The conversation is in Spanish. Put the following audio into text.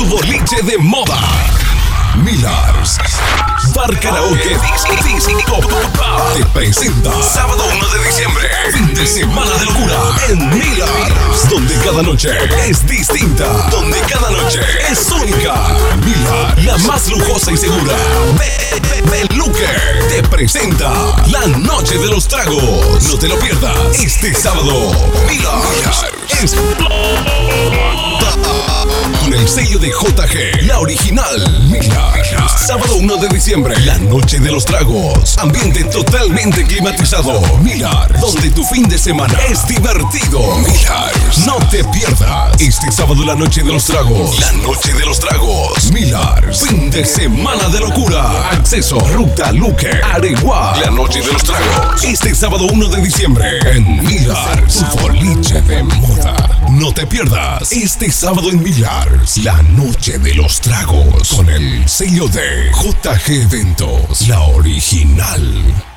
tu boliche de moda. Millars. Bar Karaoke te presenta sábado 1 de diciembre, fin de semana de locura en Millars, donde cada noche es distinta, donde cada noche es única. Millars, la más lujosa y segura. Be- Be- Beluque te presenta la noche de los tragos. No te lo pierdas este sábado. Millars es de JG, la original Miller. Sábado 1 de diciembre, la noche de los tragos. Ambiente totalmente climatizado. Miller, donde tu fin de semana es divertido. Miller, no te pierdas. Este sábado, la noche de los tragos. La noche de los tragos. Miller, fin de semana de locura. Acceso, Ruta Luque, Areguá. La noche de los tragos. Este sábado 1 de diciembre, en Miller, tu boliche de. No te pierdas este sábado en Millars, la noche de los tragos, con el sello de JG Eventos, la original.